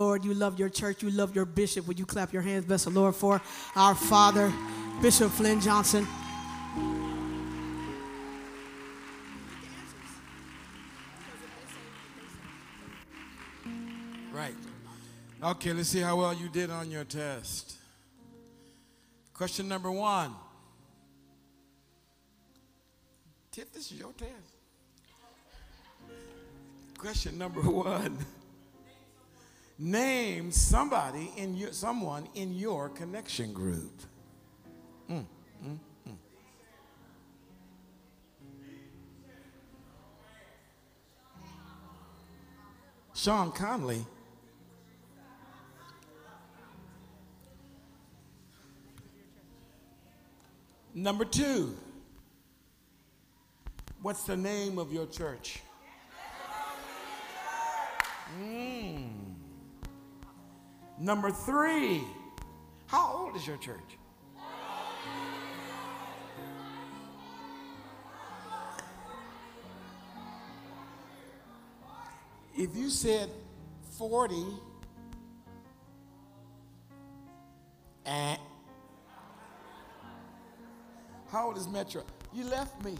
Lord, you love your church, you love your bishop. Would you clap your hands, bless the Lord, for our father, Bishop Flynn Johnson? Right. Okay, let's see how well you did on your test. Question number one. Tip, this is your test. Question number one. Name somebody in your someone in your connection group. Mm, mm, mm. Sean Conley. Number two, what's the name of your church? Number three, how old is your church? If you said 40, and how old is Metro? You left me.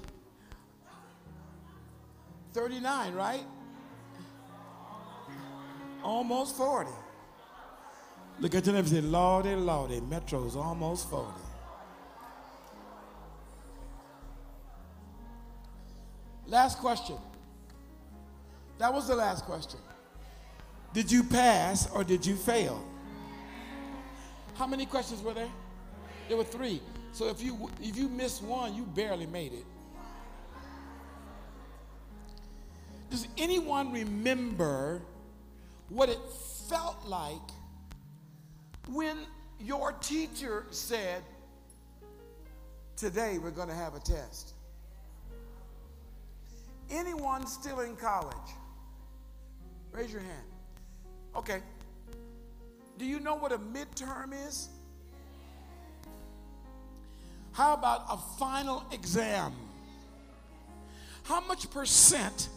39, right? Almost 40. Look at your neighbor and say, Lordy, Lordy, Metro's almost 40. Last question. That was the last question. Did you pass or did you fail? How many questions were there? There were three. So if you if you missed one, you barely made it. Does anyone remember what it felt like when your teacher said, Today we're going to have a test? Anyone still in college? Raise your hand. Okay. Do you know what a midterm is? How about a final exam? How much percent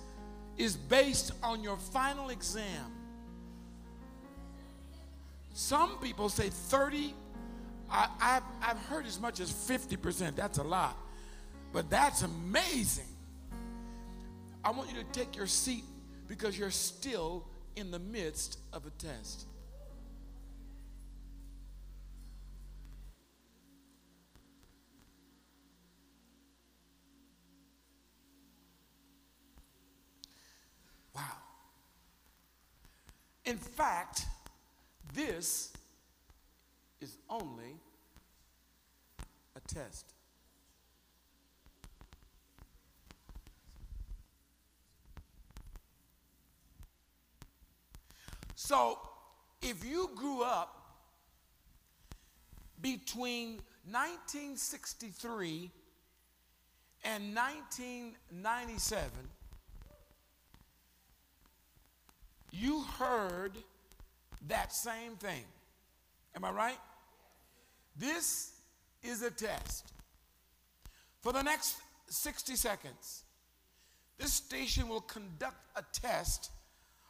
is based on your final exam? Some people say 30. I, have I've heard as much as 50%. That's a lot. But that's amazing. I want you to take your seat because you're still in the midst of a test. Wow. In fact, this is only a test. So, if you grew up between 1963 and 1997, you heard that same thing. Am I right? This is a test. For the next 60 seconds, this station will conduct a test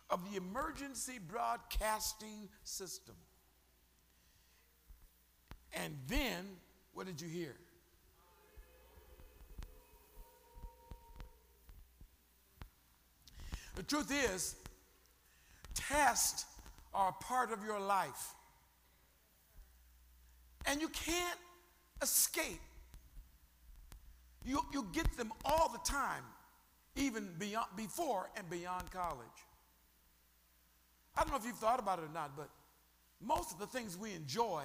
of the emergency broadcasting system. And then, what did you hear? The truth is, tests are a part of your life. And you can't escape. You, you get them all the time, even beyond, before and beyond college. I don't know if you've thought about it or not, but most of the things we enjoy,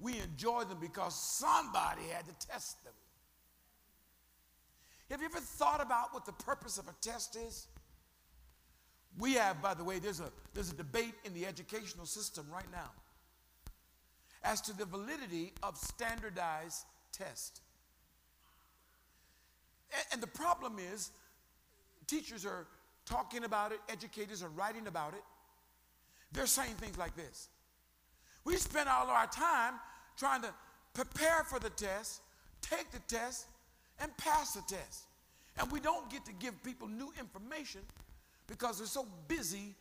we enjoy them because somebody had to test them. Have you ever thought about what the purpose of a test is? We have, by the way, there's a, there's a debate in the educational system right now as to the validity of standardized tests. And, the problem is, teachers are talking about it, educators are writing about it. They're saying things like this We spend all of our time trying to prepare for the test, take the test, and pass the test. And we don't get to give people new information because they're so busy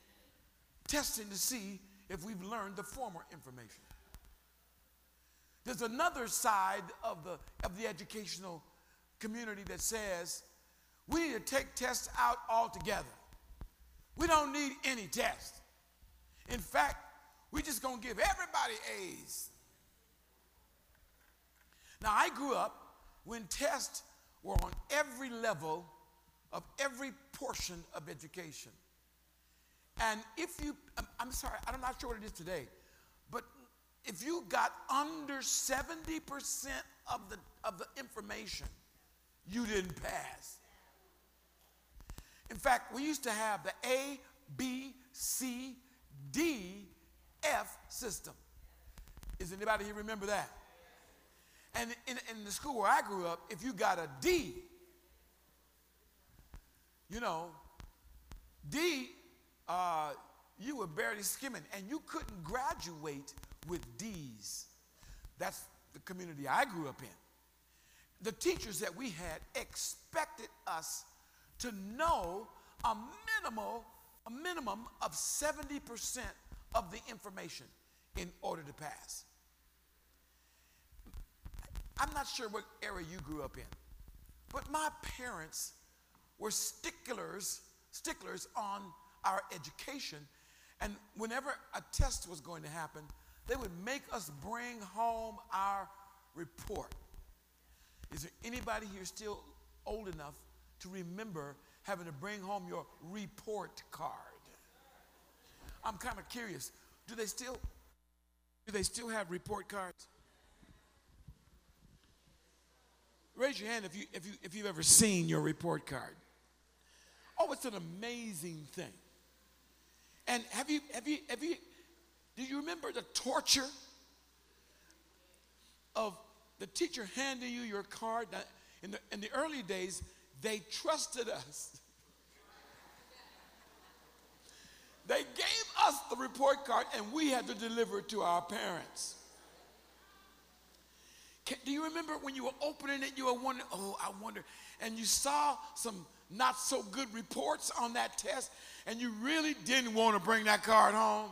testing to see if we've learned the former information. There's another side of the, of the educational community that says we need to take tests out altogether. We don't need any tests. In fact, we're just going to give everybody A's. Now, I grew up when tests were on every level of every portion of education. And if you, I'm sorry, I'm not sure what it is today, but if you got under 70% of the, of the information, you didn't pass. In fact, we used to have the A, B, C, D, F system. Is anybody here remember that? And in, in the school where I grew up, if you got a D, you know, D, uh, you were barely skimming, and you couldn't graduate with D's. That's the community I grew up in. The teachers that we had expected us to know a minimal, a minimum of 70% of the information in order to pass. I'm not sure what area you grew up in, but my parents were sticklers, sticklers on our education. And whenever a test was going to happen, they would make us bring home our report. Is there anybody here still old enough to remember having to bring home your report card? I'm kind of curious. Do they still do they still have report cards? Raise your hand if you if you if you've ever seen your report card. Oh, it's an amazing thing. And have you have you have you do you remember the torture of the teacher handing you your card? In the, in the early days, they trusted us. They gave us the report card and we had to deliver it to our parents. Can, do you remember when you were opening it, you were wondering, oh, I wonder, and you saw some not so good reports on that test, and you really didn't want to bring that card home?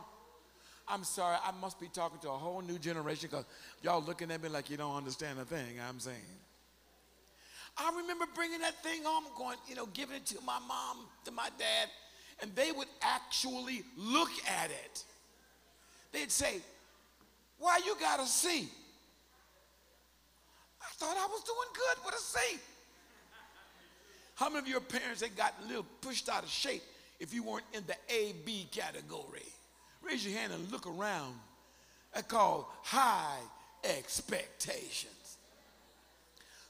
I'm sorry, I must be talking to a whole new generation because y'all looking at me like you don't understand a thing I'm saying. I remember bringing that thing home, going, you know, giving it to my mom, to my dad, and they would actually look at it. They'd say, Why you got a C? I thought I was doing good with a C. How many of your parents had gotten a little pushed out of shape if you weren't in the A B category? Raise your hand and look around. That's called high expectations.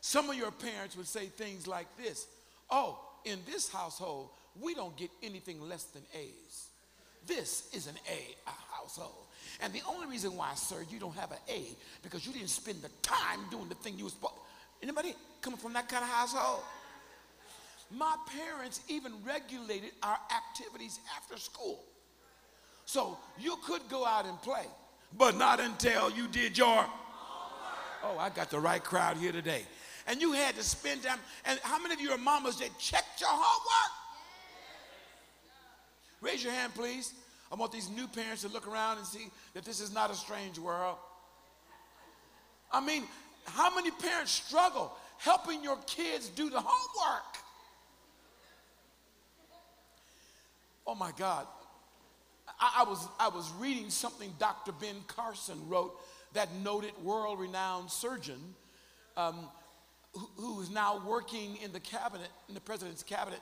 Some of your parents would say things like this Oh, in this household, we don't get anything less than A's. This is an A household. And the only reason why, sir, you don't have an A because you didn't spend the time doing the thing you were supposed. Anybody coming from that kind of household? My parents even regulated our activities after school. So you could go out and play, but not until you did your. Oh, I got the right crowd here today. And you had to spend time. And how many of you are mamas that checked your homework? Raise your hand, please. I want these new parents to look around and see that this is not a strange world. I mean, how many parents struggle helping your kids do the homework? Oh my God. I, I, was, I was reading something Dr. Ben Carson wrote, that noted world renowned surgeon um, who, who is now working in the cabinet, in the president's cabinet.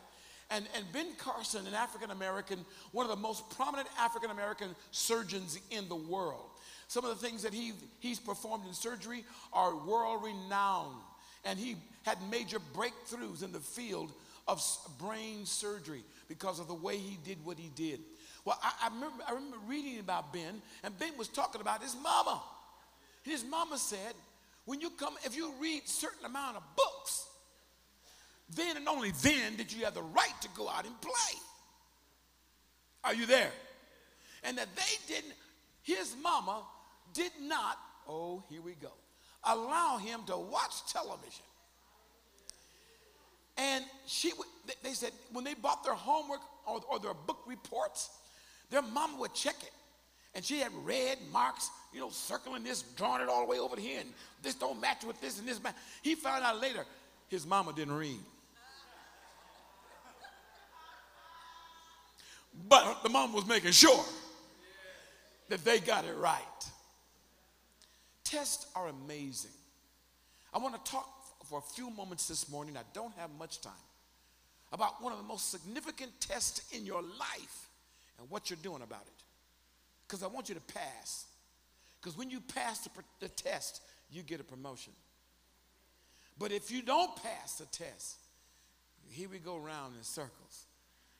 And, and Ben Carson, an African American, one of the most prominent African American surgeons in the world. Some of the things that he, he's performed in surgery are world renowned. And he had major breakthroughs in the field of brain surgery because of the way he did what he did. Well, I, I, remember, I remember reading about Ben, and Ben was talking about his mama. His mama said, when you come, if you read certain amount of books, then and only then did you have the right to go out and play. Are you there? And that they didn't, his mama did not, oh, here we go, allow him to watch television. And she, they said when they bought their homework or, or their book reports, their mama would check it. And she had red marks, you know, circling this, drawing it all the way over here, and this don't match with this and this. Match. He found out later his mama didn't read. But the mom was making sure that they got it right. Tests are amazing. I want to talk for a few moments this morning. I don't have much time about one of the most significant tests in your life and what you're doing about it. Because I want you to pass. Because when you pass the, the, test, you get a promotion. But if you don't pass the test, here we go around in circles.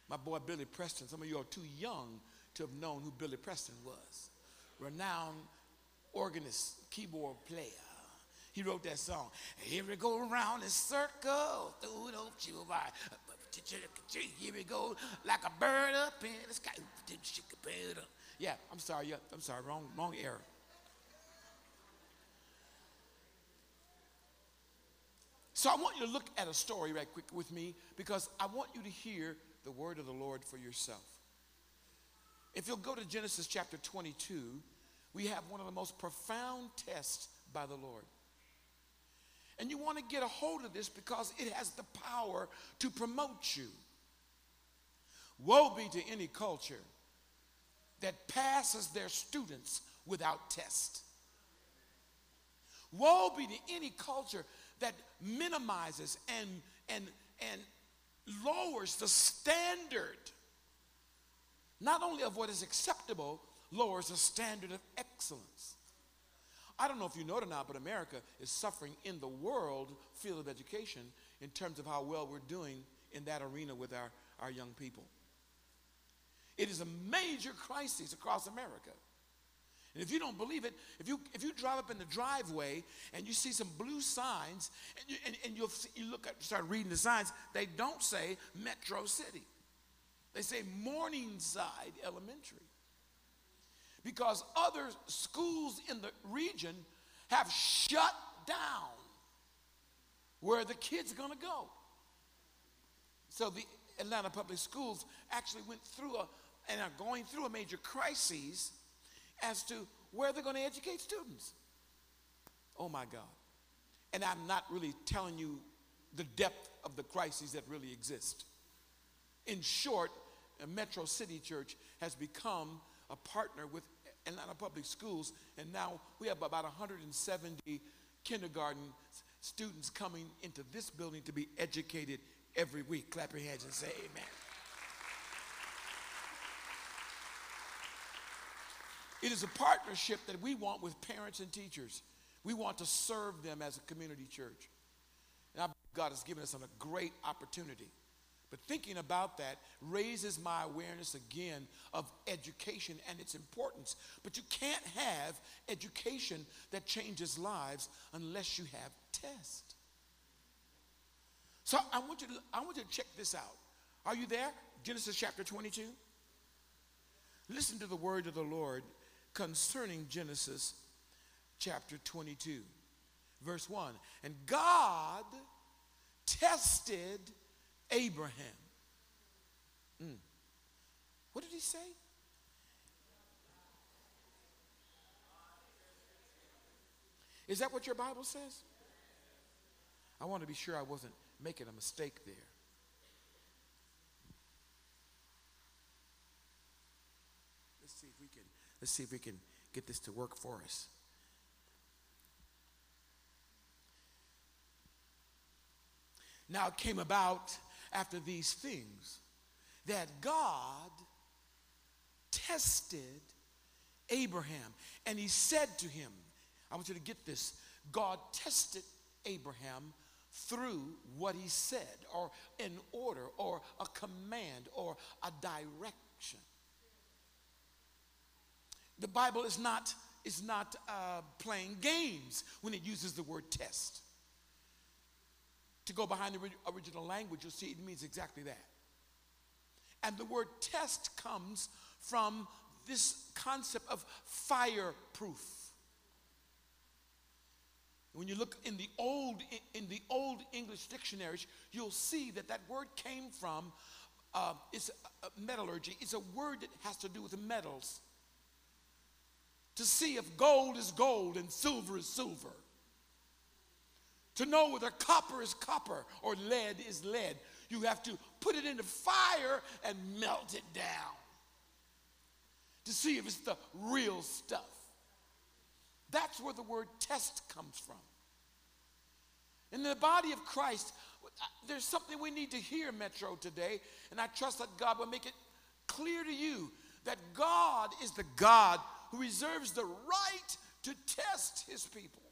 My boy Billy Preston, some of you are too young to have known who Billy Preston was. Renowned organist, keyboard player. He wrote that song. Here we go around in circles, through the by. Here we go, like a bird up in the sky. Yeah, I'm sorry. Yeah, I'm sorry. Wrong, wrong error. So I want you to look at a story right quick with me because I want you to hear the word of the Lord for yourself. If you'll go to Genesis chapter 22, we have one of the most profound tests by the Lord. And you want to get a hold of this because it has the power to promote you. Woe be to any culture that passes their students without test. Woe be to any culture that minimizes and, and, and lowers the standard, not only of what is acceptable, lowers the standard of excellence. I don't know if you know it or not, but America is suffering in the world field of education in terms of how well we're doing in that arena with our, our young people. It is a major crisis across America. And if you don't believe it, if you, if you drive up in the driveway and you see some blue signs and you, and, and you look at, start reading the signs, they don't say Metro City. They say Morningside Elementary. Because other schools in the region have shut down where the kids are going to go. So the Atlanta Public Schools actually went through a, and are going through a major crisis as to where they're going to educate students. Oh my God. And I'm not really telling you the depth of the crises that really exist. In short, Metro City Church has become a partner with Atlanta Public Schools, and now we have about 170 kindergarten students coming into this building to be educated every week. Clap your hands and say amen. It is a partnership that we want with parents and teachers. We want to serve them as a community church. And I believe God has given us a great opportunity. But thinking about that raises my awareness again of education and its importance. But you can't have education that changes lives unless you have tests. So I want you to, I want you to check this out. Are you there? Genesis chapter 22. Listen to the word of the Lord concerning Genesis chapter 22, verse 1. And God tested Abraham. Mm. What did he say? Is that what your Bible says? I want to be sure I wasn't making a mistake there. Let's see if we can get this to work for us. Now it came about after these things that God tested Abraham and he said to him, I want you to get this. God tested Abraham through what he said, or an order, or a command, or a direction. The Bible is not, is not uh, playing games when it uses the word test. To go behind the original language, you'll see it means exactly that. And the word test comes from this concept of fireproof. When you look in the old in the old English dictionaries, you'll see that that word came from uh, it's metallurgy. It's a word that has to do with metals. to see if gold is gold and silver is silver. To know whether copper is copper or lead is lead, you have to put it in the fire and melt it down to see if it's the real stuff. That's where the word test comes from. In the body of Christ, uh, there's something we need to hear, Metro, today, and I trust that God will make it clear to you that God is the God who reserves the right to test his people.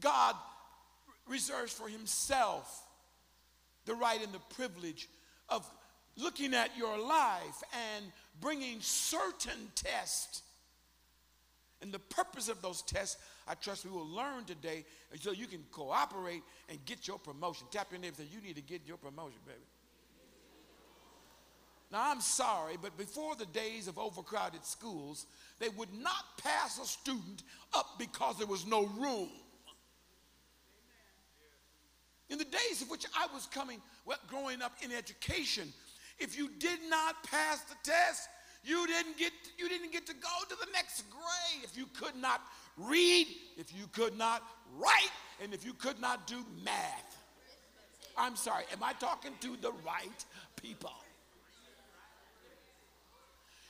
God reserves for himself the right and the privilege of looking at your life and bringing certain tests. And the purpose of those tests, I trust we will learn today so you can cooperate and get your promotion. Tap your neighbor and say, You need to get your promotion, baby. Now, I'm sorry, but before the days of overcrowded schools, they would not pass a student up because there was no room. In the days of which I was coming, well, growing up in education, if you did not pass the test, you didn't get you didn't get to go to the next grade. If you could not read, if you could not write, and if you could not do math. I'm sorry, am I talking to the right people?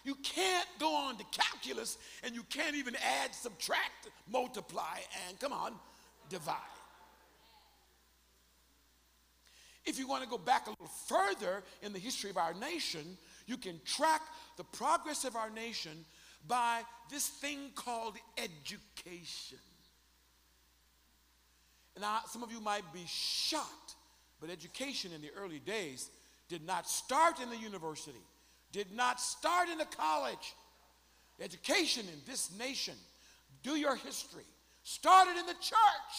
You can't go on to calculus and you can't even add, subtract, multiply, and come on, divide. If you want to go back a little further in the history of our nation, you can track the progress of our nation by this thing called education. Now, some of you might be shocked, but education in the early days did not start in the university did not start in the college. Education in this nation, do your history, started in the church.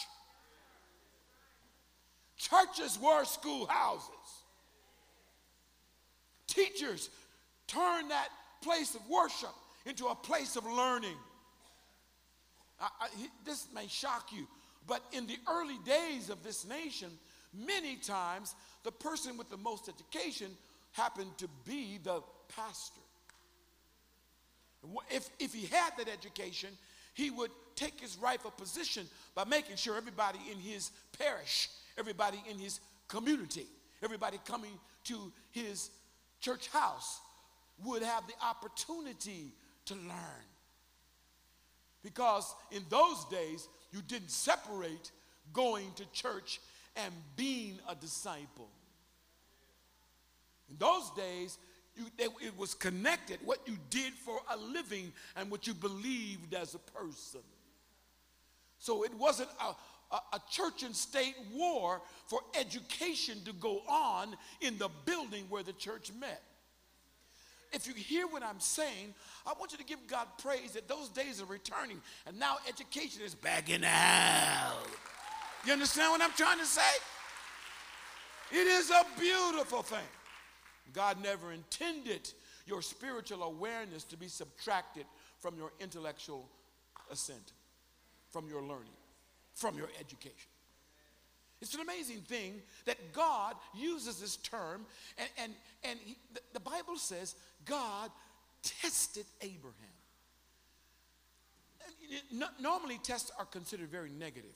Churches were schoolhouses. Teachers turned that place of worship into a place of learning. I, I, this may shock you, but in the early days of this nation, many times the person with the most education happened to be the pastor. If, if he had that education, he would take his rightful position by making sure everybody in his parish, everybody in his community, everybody coming to his church house would have the opportunity to learn. Because in those days, you didn't separate going to church and being a disciple. In those days, you, it was connected, what you did for a living and what you believed as a person. So it wasn't a, a, church and state war for education to go on in the building where the church met. If you hear what I'm saying, I want you to give God praise that those days are returning and now education is backing out. You understand what I'm trying to say? It is a beautiful thing. God never intended your spiritual awareness to be subtracted from your intellectual ascent, from your learning, from your education. It's an amazing thing that God uses this term, and, and, and he, the, the Bible says God tested Abraham. normally, tests are considered very negative.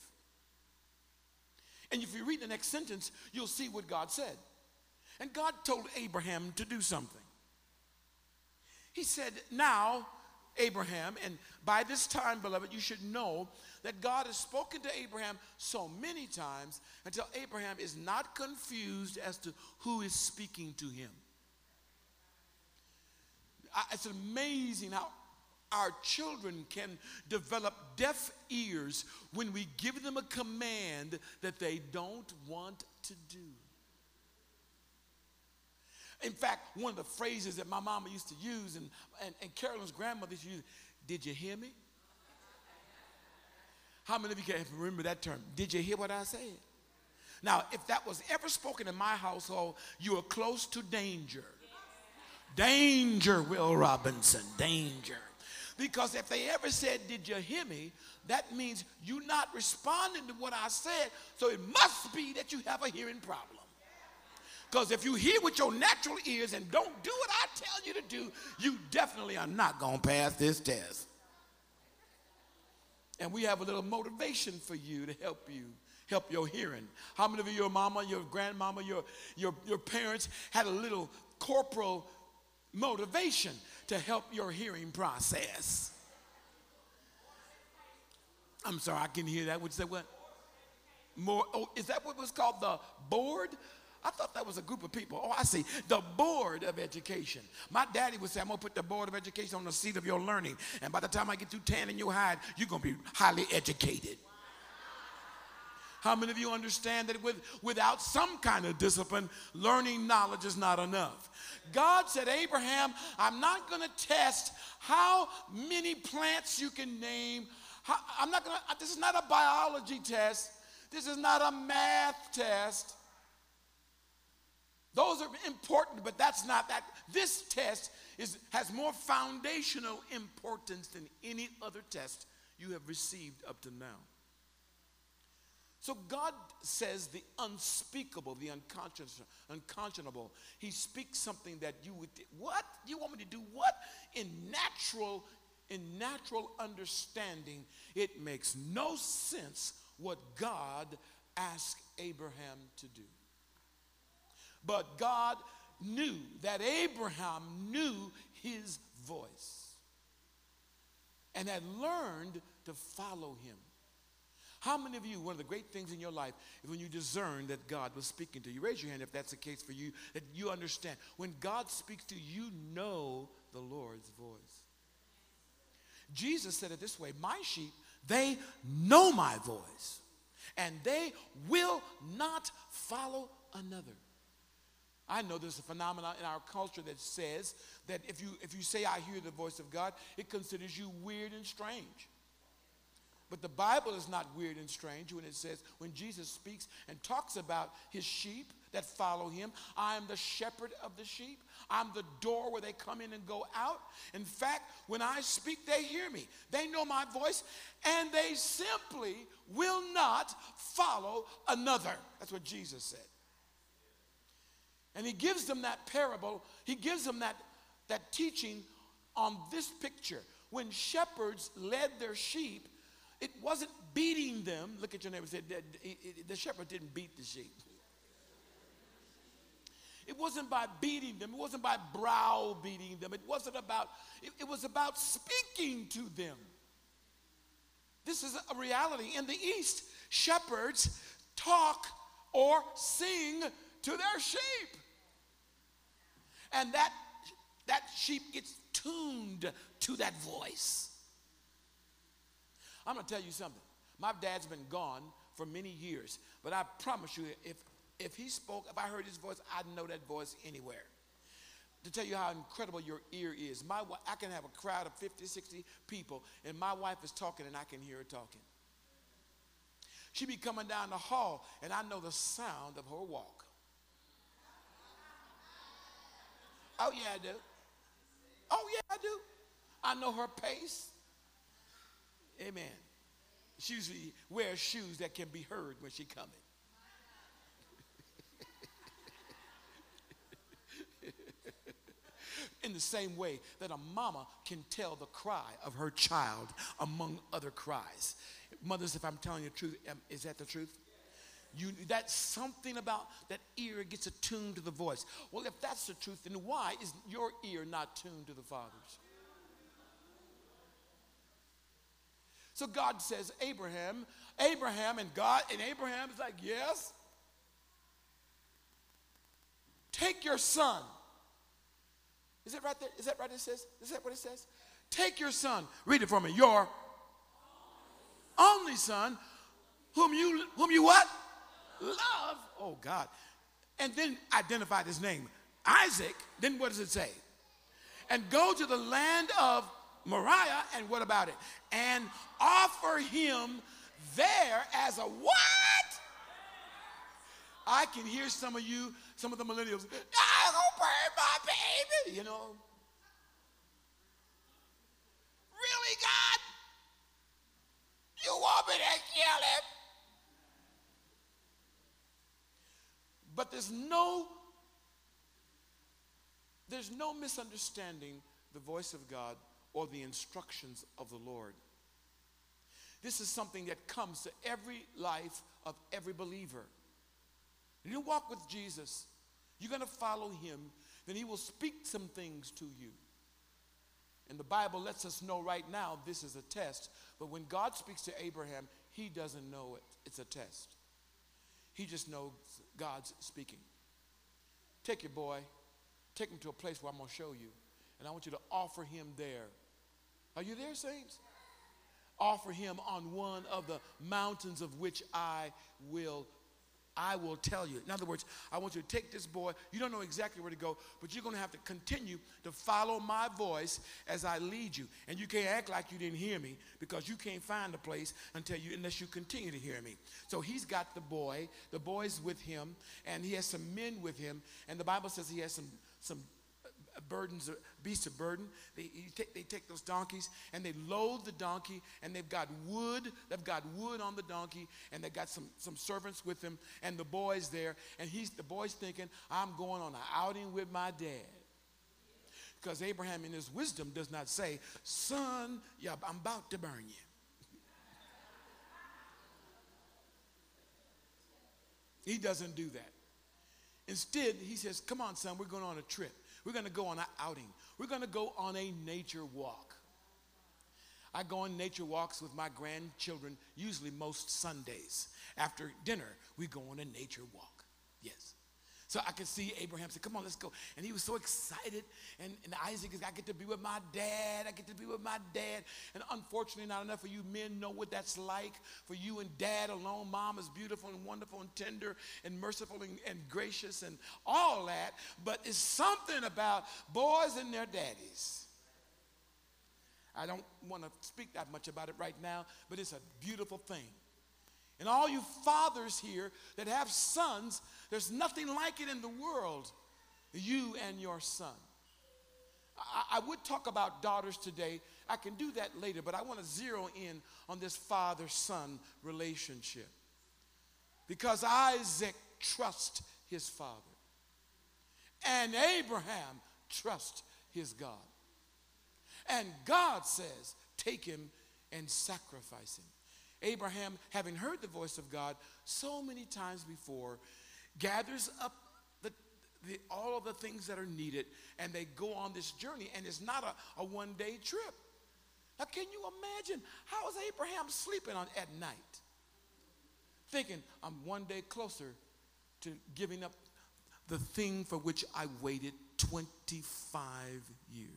And if you read the next sentence, you'll see what God said. And God told Abraham to do something. He said, Now, Abraham, and by this time, beloved, you should know that God has spoken to Abraham so many times until Abraham is not confused as to who is speaking to him. It's amazing how our children can develop deaf ears when we give them a command that they don't want to do. In fact, one of the phrases that my mama used to use and, and, and Carolyn's grandmother used to did you hear me? How many of you can remember that term? Did you hear what I said? Now, if that was ever spoken in my household, you are close to danger. Danger, Will Robinson, danger. Because if they ever said, Did you hear me? that means you're not responding to what I said, so it must be that you have a hearing problem. Because if you hear with your natural ears and don't do what I tell you to do, you definitely are not going to pass this test. And we have a little motivation for you to help you, help your hearing. How many of you, your mama, your grandmama, your, your, your parents had a little corporal motivation to help your hearing process? I'm sorry, I can hear that. Would you say what? More, oh, is that what was called the board? I thought that was a group of people. Oh, I see. The board of education. My daddy would say, I'm going to put the board of education on the seat of your learning. And by the time I get you tan in your hide, you're going to be highly educated. How many of you understand that with, without some kind of discipline, learning knowledge is not enough? God said, Abraham, I'm not going to test how many plants you can name. How, I'm not going to, this is not a biology test. This is not a math test. Those are important, but that's not that. This test is, has more foundational importance than any other test you have received up to now. So God says the unspeakable, the unconscionable. He speaks something that you would what? You want me to do what? In natural in natural understanding, it makes no sense what God asked Abraham to do. But God knew that Abraham knew his voice and had learned to follow him. How many of you, one of the great things in your life is when you discern that God was speaking to you? Raise your hand if that's the case for you, that you understand. When God speaks to you, you know the Lord's voice. Jesus said it this way My sheep, they know my voice, and they will not follow another. I know there's a phenomenon in our culture that says that if you, if you say, I hear the voice of God, it considers you weird and strange. But the Bible is not weird and strange when it says, when Jesus speaks and talks about his sheep that follow him, I am the shepherd of the sheep. I'm the door where they come in and go out. In fact, when I speak, they hear me. They know my voice, and they simply will not follow another. That's what Jesus said. And he gives them that parable, he gives them that, that teaching on this picture. When shepherds led their sheep, it wasn't beating them. Look at your neighbor and say, the shepherd didn't beat the sheep. It wasn't by beating them. It wasn't by browbeating them. It wasn't about, it, it was about speaking to them. This is a reality. In the East, shepherds talk or sing to their sheep and that, that sheep gets tuned to that voice. I'm going to tell you something. My dad's been gone for many years, but I promise you, if, if he spoke, if I heard his voice, I'd know that voice anywhere. To tell you how incredible your ear is, my, I can have a crowd of 50, 60 people, and my wife is talking, and I can hear her talking. She be coming down the hall, and I know the sound of her walk. Oh, yeah, I do. Oh, yeah, I do. I know her pace. Amen. She usually wears shoes that can be heard when she coming. in the same way that a mama can tell the cry of her child among other cries. Mothers, if I'm telling you the truth, is that the truth? You, that's something about that ear gets attuned to the voice. Well, if that's the truth, then why is your ear not tuned to the Father's? So God says, Abraham, Abraham, and God, and Abraham is like, yes. Take your son. Is it right there? Is that right? It says. Is that what it says? Take your son. Read it for me. Your only son, whom you whom you what? Love, oh God, and then identified his name, Isaac, then what does it say? And go to the land of Moriah, and what about it? And offer him there as a what? I can hear some of you, some of the millennials, I'm gonna burn my baby, you know. Really, God? You want me to kill him? But there's no there's no misunderstanding the voice of God or the instructions of the Lord. This is something that comes to every life of every believer. you walk with Jesus, you're going to follow him, then he will speak some things to you. And the Bible lets us know right now this is a test. But when God speaks to Abraham, he doesn't know it. It's a test. He just knows God's speaking. Take your boy, take him to a place where I'm going to show you. And I want you to offer him there. Are you there, saints? Offer him on one of the mountains of which I will I will tell you. In other words, I want you to take this boy. You don't know exactly where to go, but you're going to have to continue to follow my voice as I lead you. And you can't act like you didn't hear me because you can't find a place until you unless you continue to hear me. So he's got the boy. The boy's with him, and he has some men with him. And the Bible says he has some some burdens, beasts of burden. They, take, they take those donkeys and they load the donkey, and they've got wood. They've got wood on the donkey, and they've got some, some servants with them, and the boy's there. And he's the boy's thinking, I'm going on an outing with my dad. Because Abraham, in his wisdom, does not say, Son, yeah, I'm about to burn you. He doesn't do that. Instead, he says, Come on, son, we're going on a trip. We're going to go on an outing. We're going to go on a nature walk. I go on nature walks with my grandchildren, usually most Sundays. After dinner, we go on a nature walk. So I could see Abraham say, Come on, let's go. And he was so excited. And, and Isaac is, I get to be with my dad. I get to be with my dad. And unfortunately, not enough of you men know what that's like. For you and dad alone, mom is beautiful and wonderful and tender and merciful and, and gracious and all that. But it's something about boys and their daddies. I don't want to speak that much about it right now, but it's a beautiful thing. And all you fathers here that have sons, there's nothing like it in the world. You and your son. I, I would talk about daughters today. I can do that later, but I want to zero in on this father son relationship. Because Isaac trusts his father, and Abraham trusts his God. And God says, Take him and sacrifice him. Abraham, having heard the voice of God so many times before, gathers up the, the, all of the things that are needed and they go on this journey. And it's not a, a one day trip. Now, can you imagine how is Abraham sleeping on, at night? Thinking, I'm one day closer to giving up the thing for which I waited 25 years.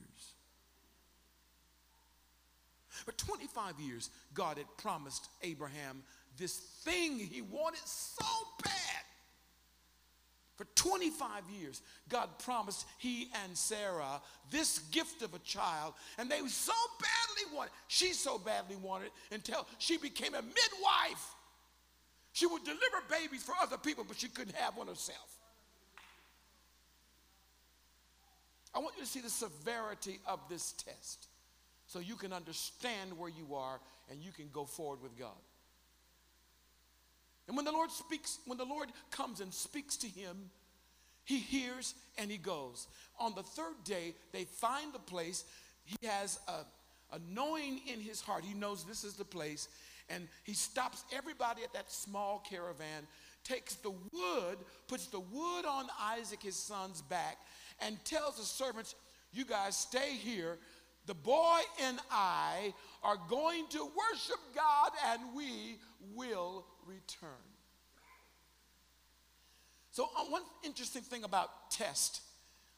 For 25 years, God had promised Abraham this thing he wanted so bad. For 25 years, God promised he and Sarah this gift of a child, and they so badly wanted, she so badly wanted until she became a midwife. She would deliver babies for other people, but she couldn't have one herself. I want you to see the severity of this test so you can understand where you are and you can go forward with God. And when the Lord speaks, when the Lord comes and speaks to him, he hears and he goes. On the third day, they find the place. He has a, a knowing in his heart. He knows this is the place. And he stops everybody at that small caravan, takes the wood, puts the wood on Isaac, his son's back, and tells the servants, You guys stay here the boy and I are going to worship God and we will return. So, uh, one interesting thing about test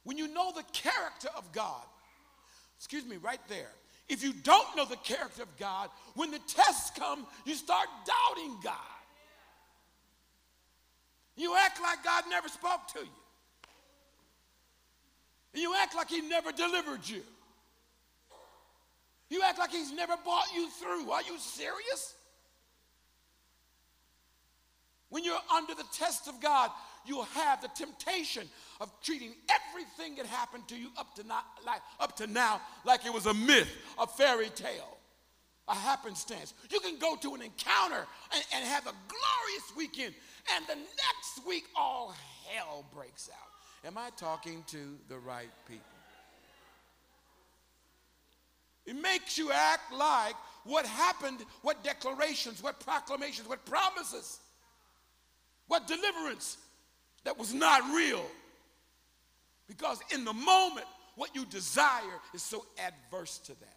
when you know the character of God, excuse me, right there. If you don't know the character of God, when the tests come, you start doubting God. You act like God never spoke to you. And you act like He never delivered you. You act like he's never brought you through. Are you serious? When you're under the test of God, you'll have the temptation of treating everything that happened to you up to, not, like, up to now like it was a myth, a fairy tale, a happenstance. You can go to an encounter and, and have a glorious weekend, and the next week all hell breaks out. Am I talking to the right people? It makes you act like what happened, what declarations, what proclamations, what promises, what deliverance that was not real. Because in the moment, what you desire is so adverse to that.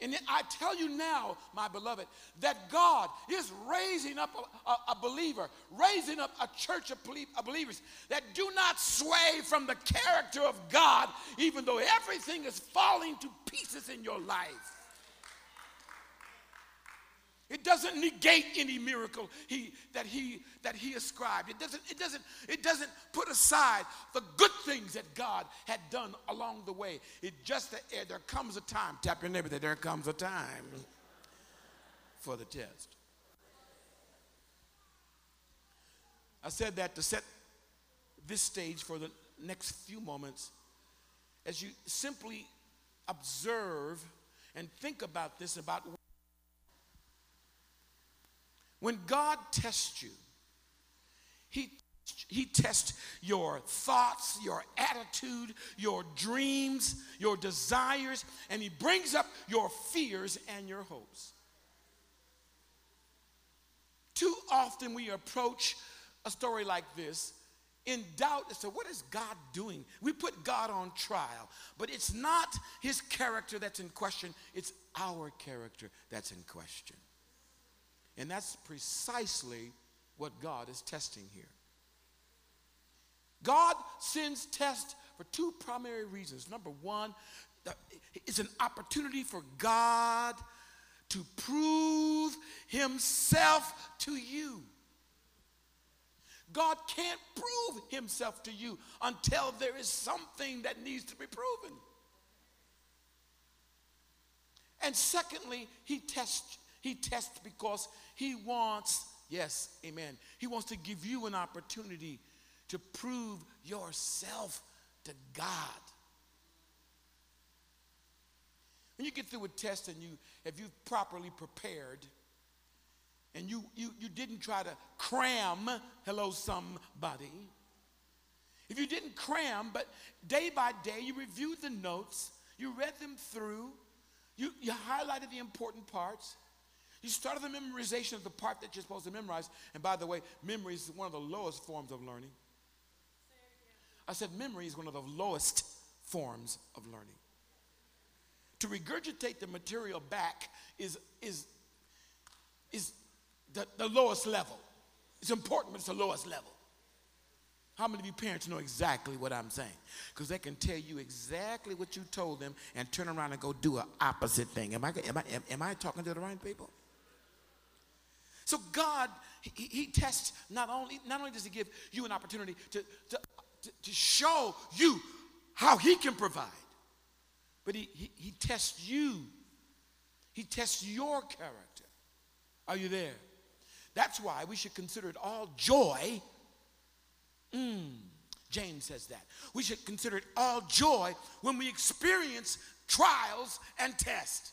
And I tell you now, my beloved, that God is raising up a, a, a believer, raising up a church of, of believers that do not sway from the character of God, even though everything is falling to pieces in your life. It doesn't negate any miracle he, that, he, that he ascribed. It doesn't, it, doesn't, it doesn't put aside the good things that God had done along the way. It just that eh, there comes a time, tap your neighbor, that there comes a time for the test. I said that to set this stage for the next few moments as you simply observe and think about this about when God tests you, He, he tests your thoughts, your attitude, your dreams, your desires, and He brings up your fears and your hopes. Too often we approach a story like this in doubt as to what is God doing. We put God on trial, but it's not his character that's in question, it's our character that's in question. And that's precisely what God is testing here. God sends tests for two primary reasons. Number one, it's an opportunity for God to prove himself to you. God can't prove himself to you until there is something that needs to be proven. And secondly, he tests he tests because he wants, yes, amen. He wants to give you an opportunity to prove yourself to God. When you get through a test and you, if you've properly prepared, and you, you, you didn't try to cram, hello, somebody. If you didn't cram, but day by day you reviewed the notes, you read them through, you, you highlighted the important parts, you started the memorization of the part that you're supposed to memorize. And by the way, memory is one of the lowest forms of learning. I said memory is one of the lowest forms of learning. To regurgitate the material back is, is, is the, the lowest level. It's important, but it's the lowest level. How many of you parents know exactly what I'm saying? Because they can tell you exactly what you told them and turn around and go do an opposite thing. Am I, am I, am I talking to the right people? So God, he, he, tests not only, not only does he give you an opportunity to, to, to, to show you how he can provide, but he, he, he tests you. He tests your character. Are you there? That's why we should consider it all joy. Mm, James says that. We should consider it all joy when we experience trials and tests.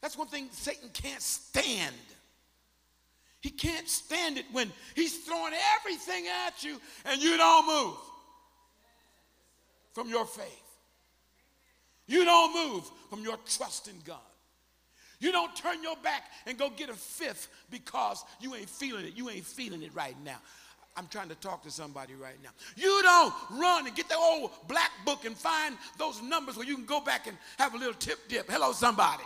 That's one thing Satan can't stand. He can't stand it when he's throwing everything at you and you don't move from your faith. You don't move from your trust in God. You don't turn your back and go get a fifth because you ain't feeling it. You ain't feeling it right now. I'm trying to talk to somebody right now. You don't run and get the old black book and find those numbers where you can go back and have a little tip dip. Hello, somebody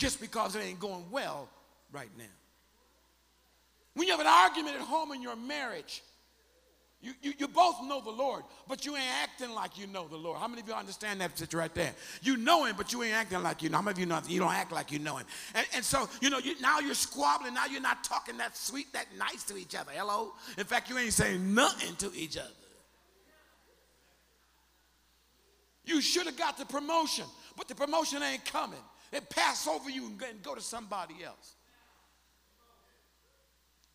just because it ain't going well right now. When you have an argument at home in your marriage, you, you, you, both know the Lord, but you ain't acting like you know the Lord. How many of you understand that situation right there? You know him, but you ain't acting like you know. Him. How many of you know you don't act like you know him? And, and so, you know, you, now you're squabbling. Now you're not talking that sweet, that nice to each other. Hello? In fact, you ain't saying nothing to each other. You should have got the promotion, but the promotion ain't coming. It pass over you and go to somebody else.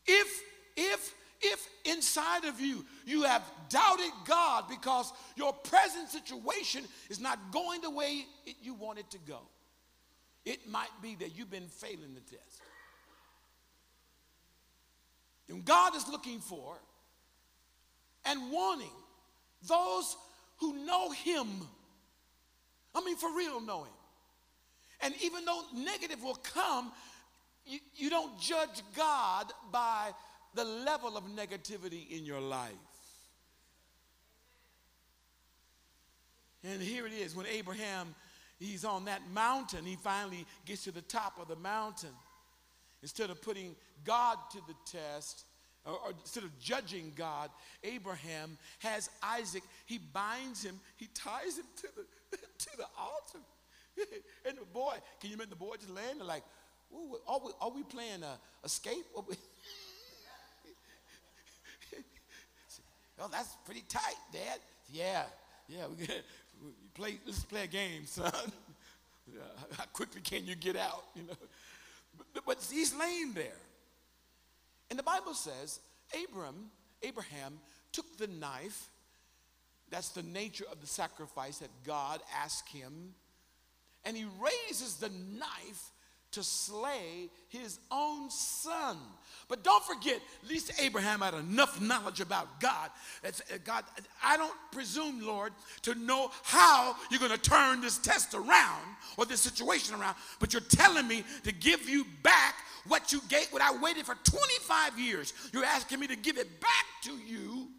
If, if, if inside of you you have doubted God because your present situation is not going the way it, you want it to go, it might be that you've been failing the test. And God is looking for and wanting those who know Him. I mean, for real, know Him. And even though negative will come, you, you don't judge God by the level of negativity in your life. And here it is when Abraham, he's on that mountain, he finally gets to the top of the mountain. Instead of putting God to the test, or, or, instead of judging God, Abraham has Isaac. He binds him, he ties him to the, to the altar. and the boy, can you imagine the boy just there like, are we, are we playing a escape? oh, that's pretty tight, Dad. Yeah, yeah, we play, let's play a game, son. How quickly can you get out? You know, but, but he's laying there, and the Bible says Abram, Abraham took the knife. That's the nature of the sacrifice that God asked him, and he raises the knife to slay his own son. But don't forget, at least Abraham had enough knowledge about God. Uh, God, I don't presume, Lord, to know how you're going to turn this test around or this situation around, but you're telling me to give you back what you gave, what I waited for 25 years. You're asking me to give it back to you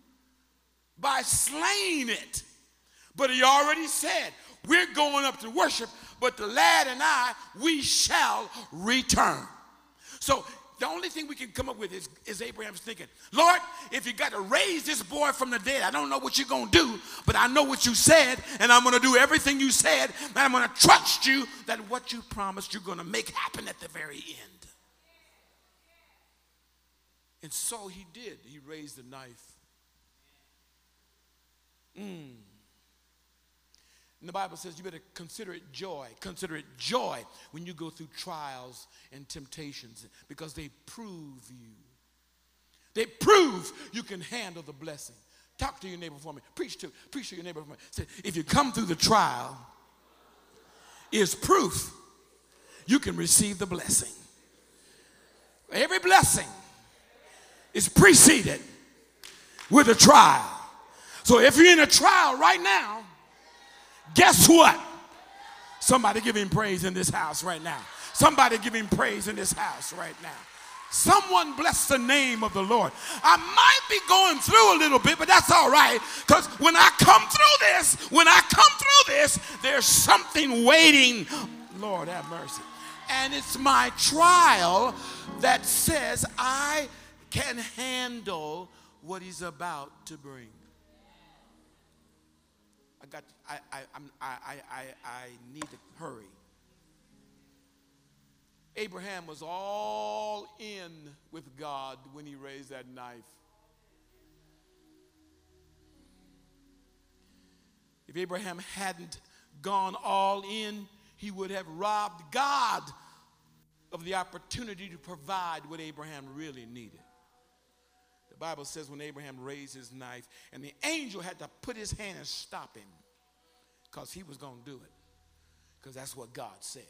by slaying it. But he already said, we're going up to worship, but the lad and I, we shall return. So the only thing we can come up with is, is Abraham's thinking, Lord, if you got to raise this boy from the dead, I don't know what you're going to do, but I know what you said, and I'm going to do everything you said, and I'm going to trust you that what you promised you're going to make happen at the very end. And so he did. He raised the knife. Mm. And the Bible says you better consider it joy. Consider it joy when you go through trials and temptations because they prove you. They prove you can handle the blessing. Talk to your neighbor for me. Preach to, preach to your neighbor for me. Say, if you come through the trial, is proof you can receive the blessing. Every blessing is preceded with a trial. So if you're in a trial right now, Guess what? Somebody give him praise in this house right now. Somebody give him praise in this house right now. Someone bless the name of the Lord. I might be going through a little bit, but that's all right. Because when I come through this, when I come through this, there's something waiting. Lord have mercy. And it's my trial that says I can handle what he's about to bring. I got, I, I, I'm, I, I, I need to hurry. Abraham was all in with God when he raised that knife. If Abraham hadn't gone all in, he would have robbed God of the opportunity to provide what Abraham really needed. The Bible says when Abraham raised his knife, and the angel had to put his hand and stop him because he was going to do it, because that's what God said.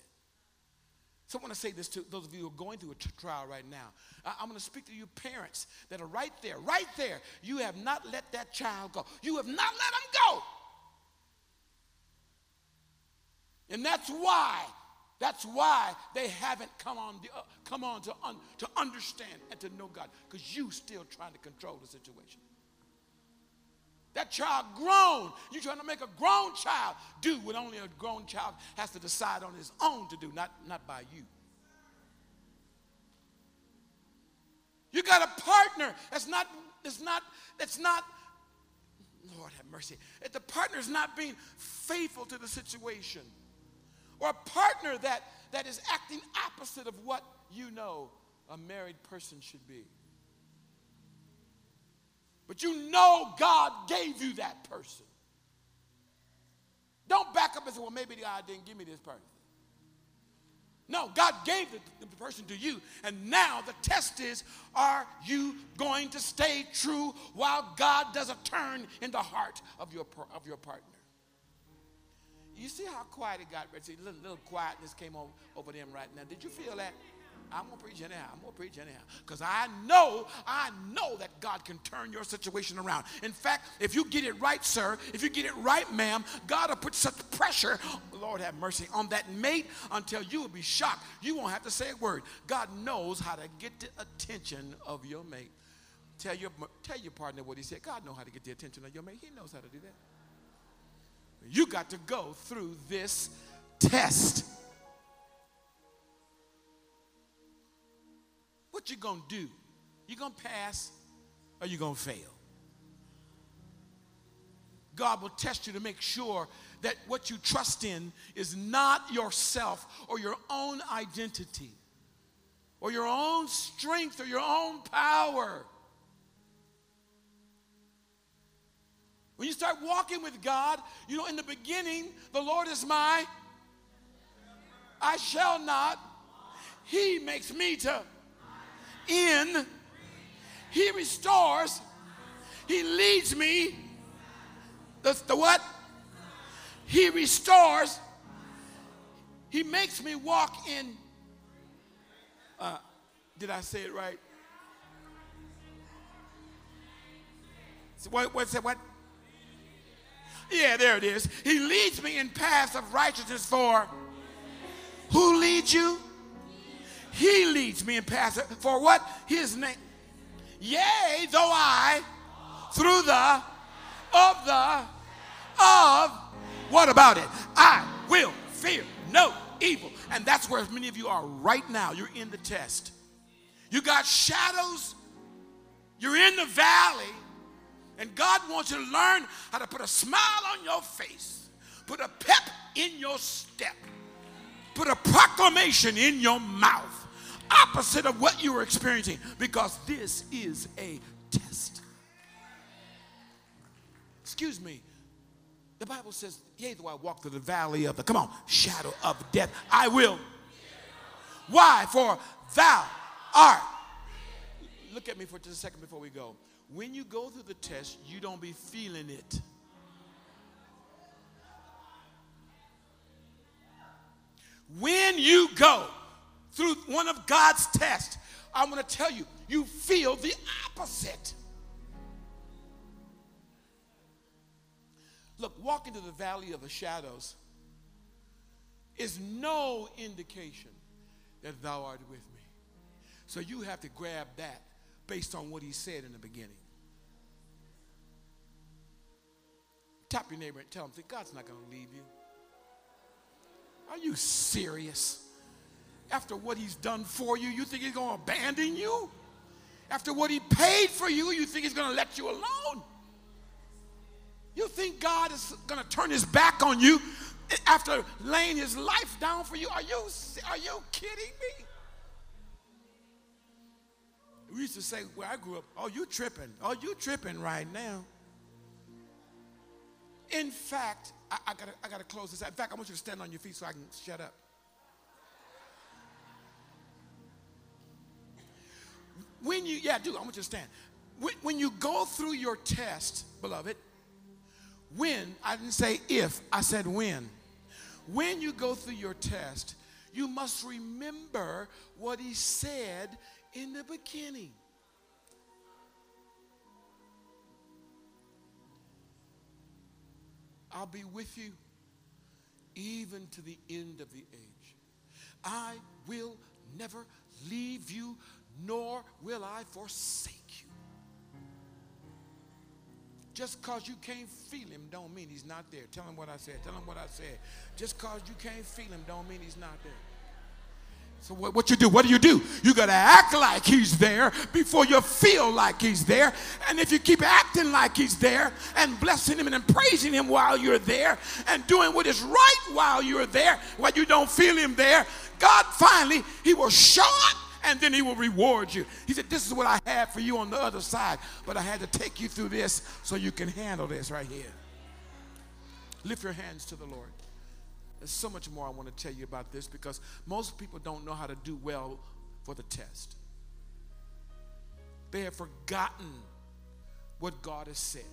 So I want to say this to those of you who are going through a trial right now. I, am going to speak to you parents that are right there, right there. You have not let that child go. You have not let him go. And that's why that's why they haven't come on, the, uh, come on to, un, to understand and to know God, because you still trying to control the situation. That child grown. You're trying to make a grown child do what only a grown child has to decide on his own to do, not, not by you. You got a partner that's not, that's not, that's not, Lord have mercy. If the partner's not being faithful to the situation or a partner that, that is acting opposite of what you know a married person should be. But you know God gave you that person. Don't back up and say, well, maybe God didn't give me this person. No, God gave the, the, person to you. And now the test is are you going to stay true while God does a turn in the heart of your, of your partner? You see how quiet it got? A little, little quietness came over, over them right now. Did you feel that? I'm gonna preach anyhow. I'm gonna preach anyhow. Because I know, I know that God can turn your situation around. In fact, if you get it right, sir, if you get it right, ma'am, God will put such pressure, Lord have mercy, on that mate until you will be shocked. You won't have to say a word. God knows how to get the attention of your mate. Tell your, tell your partner what he said. God knows how to get the attention of your mate. He knows how to do that. You got to go through this test. What you gonna do? You gonna pass or you gonna fail? God will test you to make sure that what you trust in is not yourself or your own identity or your own strength or your own power. When you start walking with God, you know, in the beginning, the Lord is my, I shall not. He makes me to in. He restores. He leads me. The, the what? He restores. He makes me walk in. Uh, did I say it right? So what, what's that? What? Yeah, there it is. He leads me in paths of righteousness for who leads you? He leads me in paths for what? His name. Yea, though I through the of the of what about it? I will fear no evil. And that's where many of you are right now. You're in the test. You got shadows. You're in the valley and God wants you to learn how to put a smile on your face, put a pep in your step, put a proclamation in your mouth, opposite of what you are experiencing, because this is a test. Excuse me. The Bible says, Yea, though I walk through the valley of the, come on, shadow of death, I will. Why? For thou art. Look at me for just a second before we go when you go through the test, you don't be feeling it. When you go through one of God's tests, I'm going to tell you, you feel the opposite. Look, walking to the valley of the shadows is no indication that thou art with me. So you have to grab that based on what he said in the beginning. Tap your neighbor and tell him, God's not going to leave you. Are you serious? After what he's done for you, you think he's going to abandon you? After what he paid for you, you think he's going to let you alone? You think God is going to turn his back on you after laying his life down for you? Are you, are you kidding me? We used to say where I grew up, oh, you tripping. Oh, you tripping right now. In fact, I, I, gotta, I gotta close this. In fact, I want you to stand on your feet so I can shut up. When you, yeah, do, I want you to stand. When, when you go through your test, beloved, when, I didn't say if, I said when. When you go through your test, you must remember what he said in the beginning. I'll be with you even to the end of the age. I will never leave you, nor will I forsake you. Just because you can't feel him don't mean he's not there. Tell him what I said. Tell him what I said. Just because you can't feel him don't mean he's not there. So what, what you do? What do you do? You got to act like he's there before you feel like he's there. And if you keep acting like he's there and blessing him and praising him while you're there and doing what is right while you're there, while you don't feel him there, God finally, he will show up and then he will reward you. He said, This is what I had for you on the other side, but I had to take you through this so you can handle this right here. Lift your hands to the Lord. There's so much more I want to tell you about this because most people don't know how to do well for the test. They have forgotten what God has said.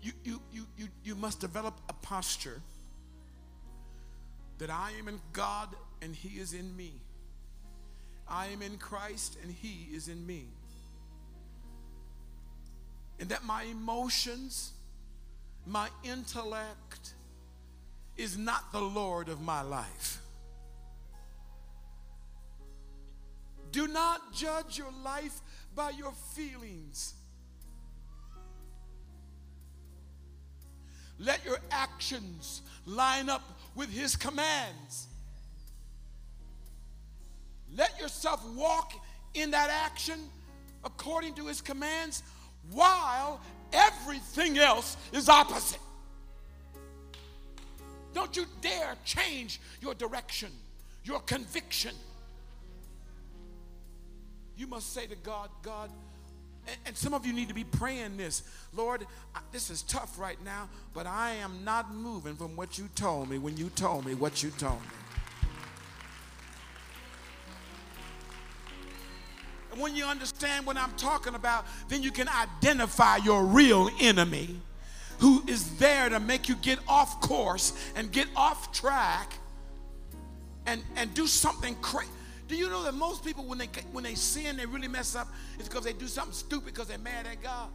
You, you, you, you, you must develop a posture that I am in God and He is in me. I am in Christ and He is in me. And that my emotions, my intellect is not the Lord of my life. Do not judge your life by your feelings. Let your actions line up with His commands. Let yourself walk in that action according to His commands while everything else is opposite. Don't you dare change your direction, your conviction. You must say to God, God, and, some of you need to be praying this. Lord, this is tough right now, but I am not moving from what you told me when you told me what you told me. And when you understand what I'm talking about, then you can identify your real enemy who is there to make you get off course and get off track and, and do something crazy. Do you know that most people, when they, when they sin, they really mess up, it's because they do something stupid because they're mad at God?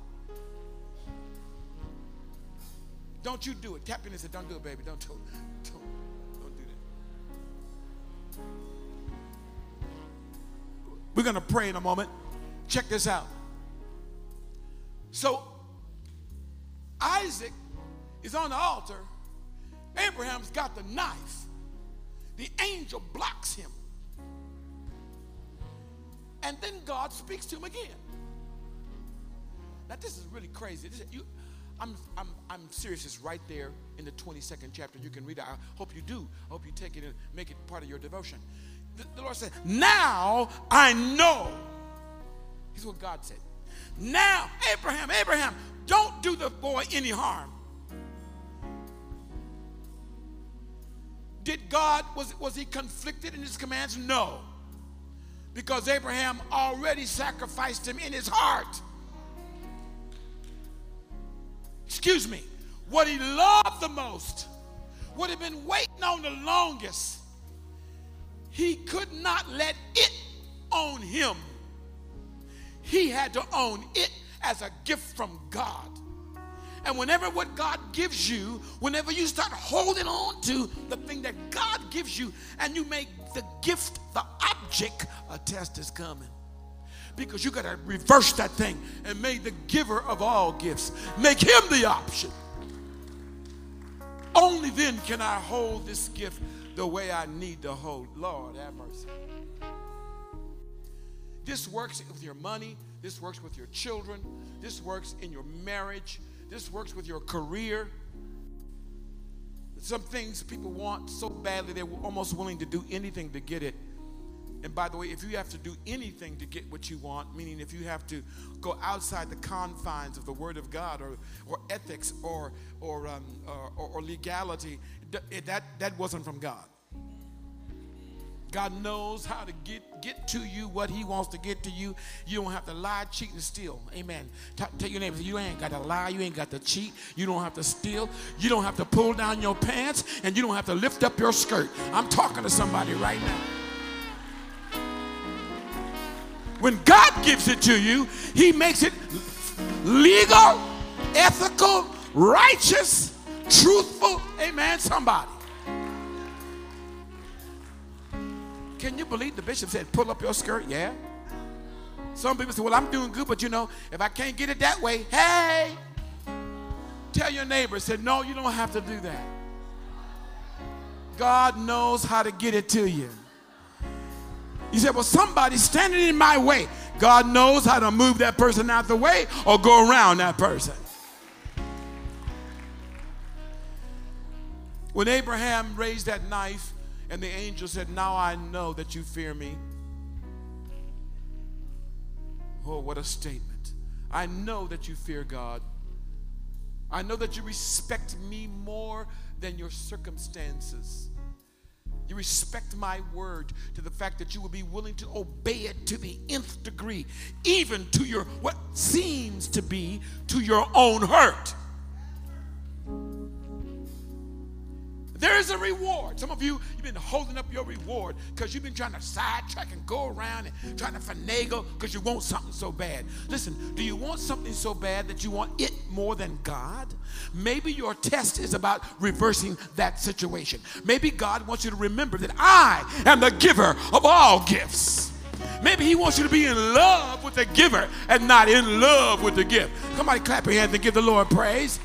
Don't you do it. Tap in and say, Don't do it, baby. Don't do it. Don't, don't do that. We're going to pray in a moment. Check this out. So, Isaac is on the altar. Abraham's got the knife. The angel blocks him. And then God speaks to him again. Now, this is really crazy. This, you, I'm, I'm, I'm serious. It's right there in the 22nd chapter. You can read it. I hope you do. I hope you take it and make it part of your devotion. The, Lord said, Now I know. Here's what God said. Now, Abraham, Abraham, don't do the boy any harm. Did God, was, was he conflicted in his commands? No because Abraham already sacrificed him in his heart. Excuse me, what he loved the most, what he'd been waiting on the longest, he could not let it own him. He had to own it as a gift from God. And whenever what God gives you, whenever you start holding on to the thing that God gives you and you make the gift the object, a test is coming. Because you got to reverse that thing and make the giver of all gifts, make him the option. Only then can I hold this gift the way I need to hold. Lord, have mercy. This works with your money. This works with your children. This works in your marriage. This works with your career. Some things people want so badly they're almost willing to do anything to get it. And by the way, if you have to do anything to get what you want, meaning if you have to go outside the confines of the Word of God or, or ethics or, or, um, or, or legality, that, that wasn't from God. God knows how to get, get to you what He wants to get to you. You don't have to lie, cheat, and steal. Amen. T- tell your neighbor, you ain't got to lie, you ain't got to cheat, you don't have to steal, you don't have to pull down your pants, and you don't have to lift up your skirt. I'm talking to somebody right now. When God gives it to you, He makes it legal, ethical, righteous, truthful. Amen. Somebody. Can you believe the bishop said, pull up your skirt? Yeah. Some people say, well, I'm doing good, but you know, if I can't get it that way, hey, tell your neighbor, said, no, you don't have to do that. God knows how to get it to you. You said, well, somebody's standing in my way. God knows how to move that person out the way or go around that person. When Abraham raised that knife, and the angel said, Now I know that you fear me. Oh, what a statement. I know that you fear God. I know that you respect me more than your circumstances. You respect my word to the fact that you will be willing to obey it to the nth degree, even to your what seems to be to your own hurt. There is a reward. Some of you, you've been holding up your reward because you've been trying to sidetrack and go around and trying to finagle because you want something so bad. Listen, do you want something so bad that you want it more than God? Maybe your test is about reversing that situation. Maybe God wants you to remember that I am the giver of all gifts. Maybe he wants you to be in love with the giver and not in love with the gift. Somebody clap your hands and give the Lord praise.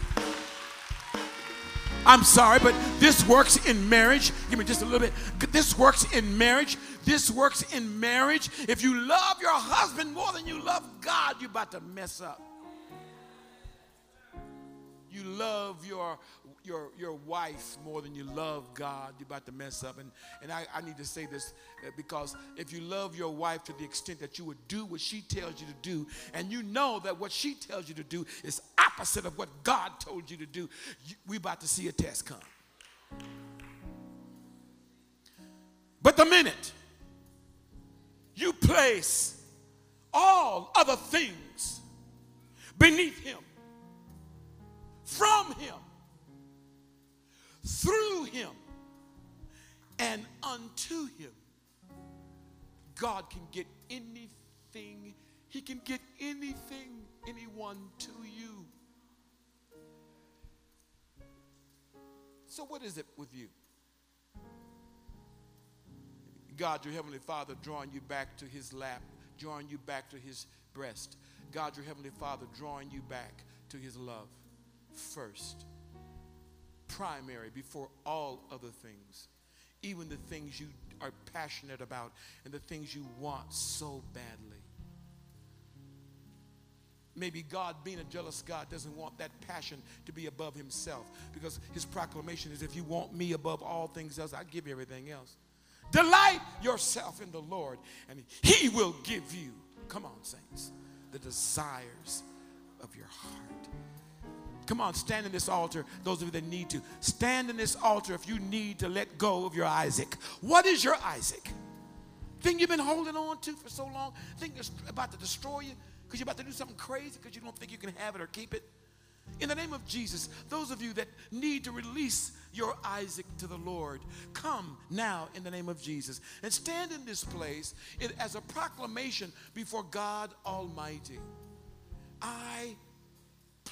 I'm sorry, but this works in marriage. Give me just a little bit. This works in marriage. This works in marriage. If you love your husband more than you love God, you're about to mess up. You love your your, your wife more than you love God, you're about to mess up. And, and I, I need to say this uh, because if you love your wife to the extent that you would do what she tells you to do, and you know that what she tells you to do is opposite of what God told you to do, you, we're about to see a test come. But the minute you place all other things beneath him, from him, through him and unto him. God can get anything, he can get anything, anyone to you. So, what is it with you? God, your Heavenly Father, drawing you back to his lap, drawing you back to his breast. God, your Heavenly Father, drawing you back to his love first primary before all other things, even the things you are passionate about and the things you want so badly. Maybe God, being a jealous God, doesn't want that passion to be above himself because his proclamation is if you want me above all things else, I give you everything else. Delight yourself in the Lord, and he will give you, come on, saints, the desires of your heart. Come on, stand in this altar, those of you that need to. Stand in this altar if you need to let go of your Isaac. What is your Isaac? Thing you've been holding on to for so long? Think it's about to destroy you because you're about to do something crazy because you don't think you can have it or keep it? In the name of Jesus, those of you that need to release your Isaac to the Lord, come now in the name of Jesus and stand in this place as a proclamation before God Almighty. I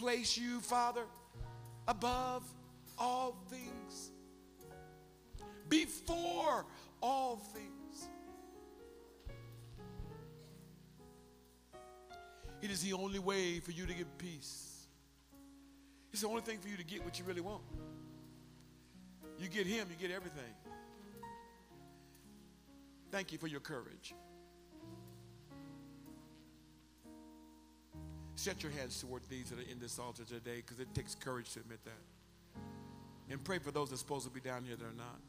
place you, Father, above all things, before all things. It is the only way for you to get peace. It's the only thing for you to get what you really want. You get Him, you get everything. Thank you for your courage. Set your hands toward these that are in this altar today because it takes courage to admit that. And pray for those that are supposed to be down here that are not.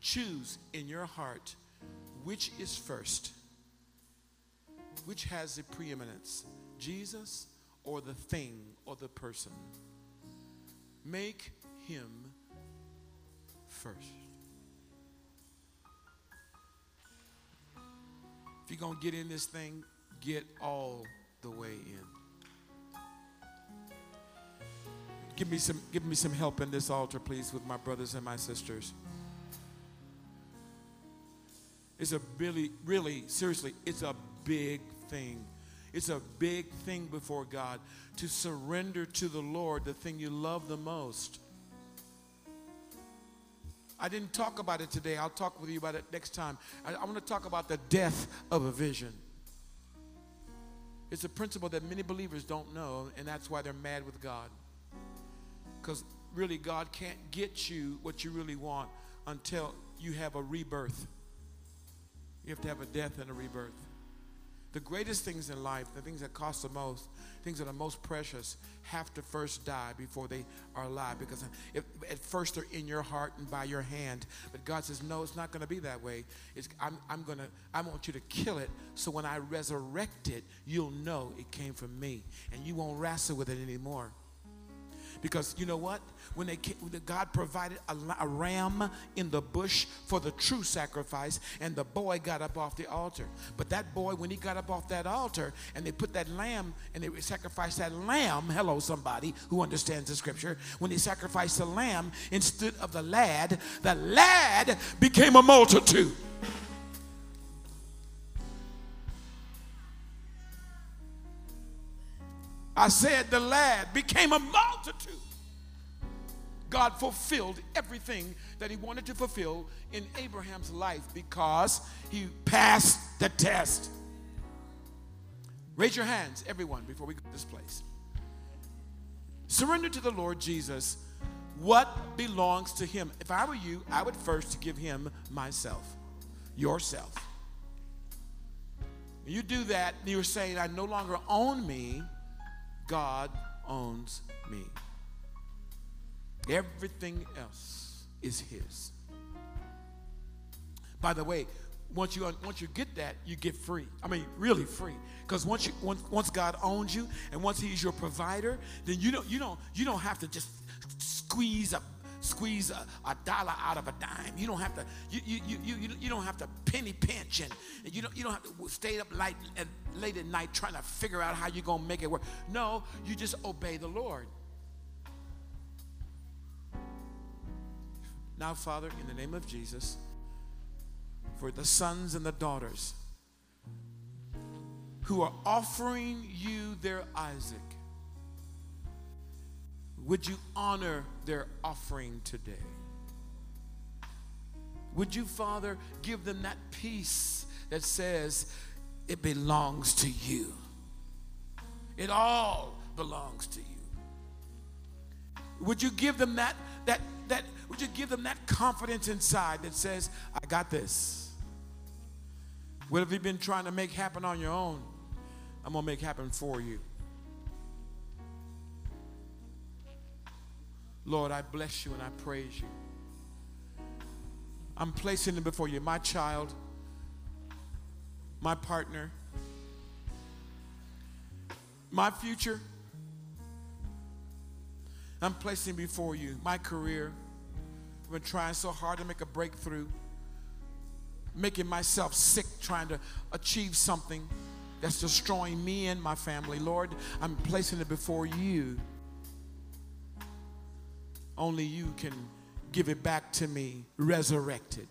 Choose in your heart which is first, which has the preeminence, Jesus or the thing or the person. Make him first. If you're going to get in this thing, get all the way in. Give me some give me some help in this altar please with my brothers and my sisters. It's a really really seriously, it's a big thing. It's a big thing before God to surrender to the Lord the thing you love the most. I didn't talk about it today. I'll talk with you about it next time. I, I want to talk about the death of a vision. It's a principle that many believers don't know, and that's why they're mad with God. Because really, God can't get you what you really want until you have a rebirth. You have to have a death and a rebirth. The greatest things in life, the things that cost the most, things that are most precious, have to first die before they are alive. Because if, at first they're in your heart and by your hand. But God says, no, it's not going to be that way. It's, I'm, I'm to, I want you to kill it so when I resurrect it, you'll know it came from me. And you won't wrestle with it anymore. Because you know what? When they came, God provided a, a, ram in the bush for the true sacrifice, and the boy got up off the altar. But that boy, when he got up off that altar, and they put that lamb and they sacrificed that lamb, hello, somebody who understands the scripture, when they sacrificed the lamb instead of the lad, the lad became a multitude. I said the lad became a multitude. God fulfilled everything that he wanted to fulfill in Abraham's life because he passed the test. Raise your hands, everyone, before we go to this place. Surrender to the Lord Jesus what belongs to him. If I were you, I would first give him myself, yourself. You do that, you're saying, I no longer own me, God owns me. Everything else is His. By the way, once you once you get that, you get free. I mean, really free. Because once you once, once God owns you and once He's your provider, then you don't you don't you don't have to just squeeze a squeeze a, a, dollar out of a dime. You don't have to you, you, you, you, don't have to penny pinch and you don't you don't have to stay up late late at night trying to figure out how you're gonna make it work. No, you just obey the Lord. Now, Father, in the name of Jesus, for the sons and the daughters who are offering you their Isaac, would you honor their offering today? Would you, Father, give them that peace that says it belongs to you? It all belongs to you. Would you give them that that that would you give them that confidence inside that says, I got this? What have you been trying to make happen on your own? I'm gonna make happen for you. Lord, I bless you and I praise you. I'm placing it before you, my child, my partner, my future. I'm placing before you my career. I've been trying so hard to make a breakthrough, making myself sick trying to achieve something that's destroying me and my family. Lord, I'm placing it before you. Only you can give it back to me resurrected.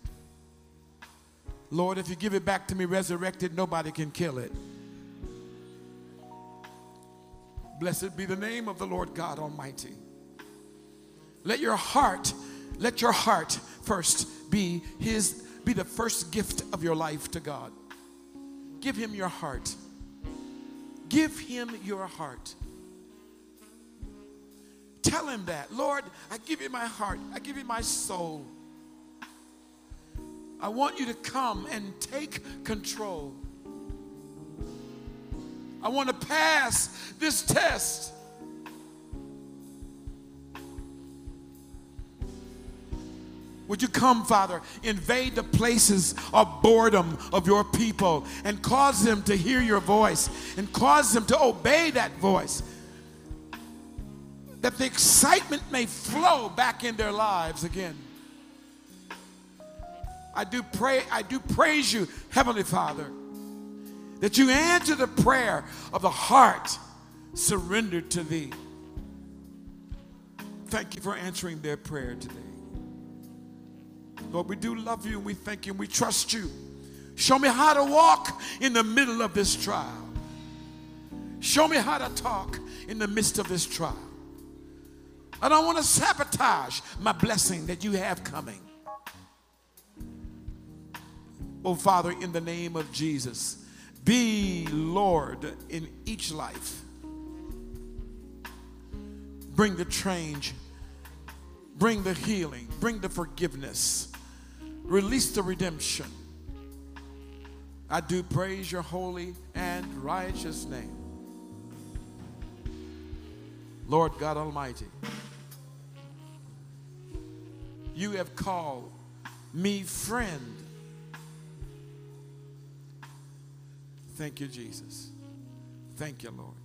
Lord, if you give it back to me resurrected, nobody can kill it. Blessed be the name of the Lord God Almighty. Let your heart, let your heart first be his be the first gift of your life to God. Give him your heart. Give him your heart. Tell him that. Lord, I give you my heart. I give you my soul. I want you to come and take control. I want to pass this test. Would you come, Father, invade the places of boredom of your people and cause them to hear your voice and cause them to obey that voice? That the excitement may flow back in their lives again. I do pray, I do praise you, Heavenly Father, that you answer the prayer of the heart surrendered to thee. Thank you for answering their prayer today. Lord, we do love you and we thank you and we trust you. Show me how to walk in the middle of this trial. Show me how to talk in the midst of this trial. I don't want to sabotage my blessing that you have coming. Oh, Father, in the name of Jesus, be Lord in each life. Bring the change, bring the healing, bring the forgiveness, release the redemption. I do praise your holy and righteous name. Lord God Almighty. You have called me friend. Thank you, Jesus. Thank you, Lord.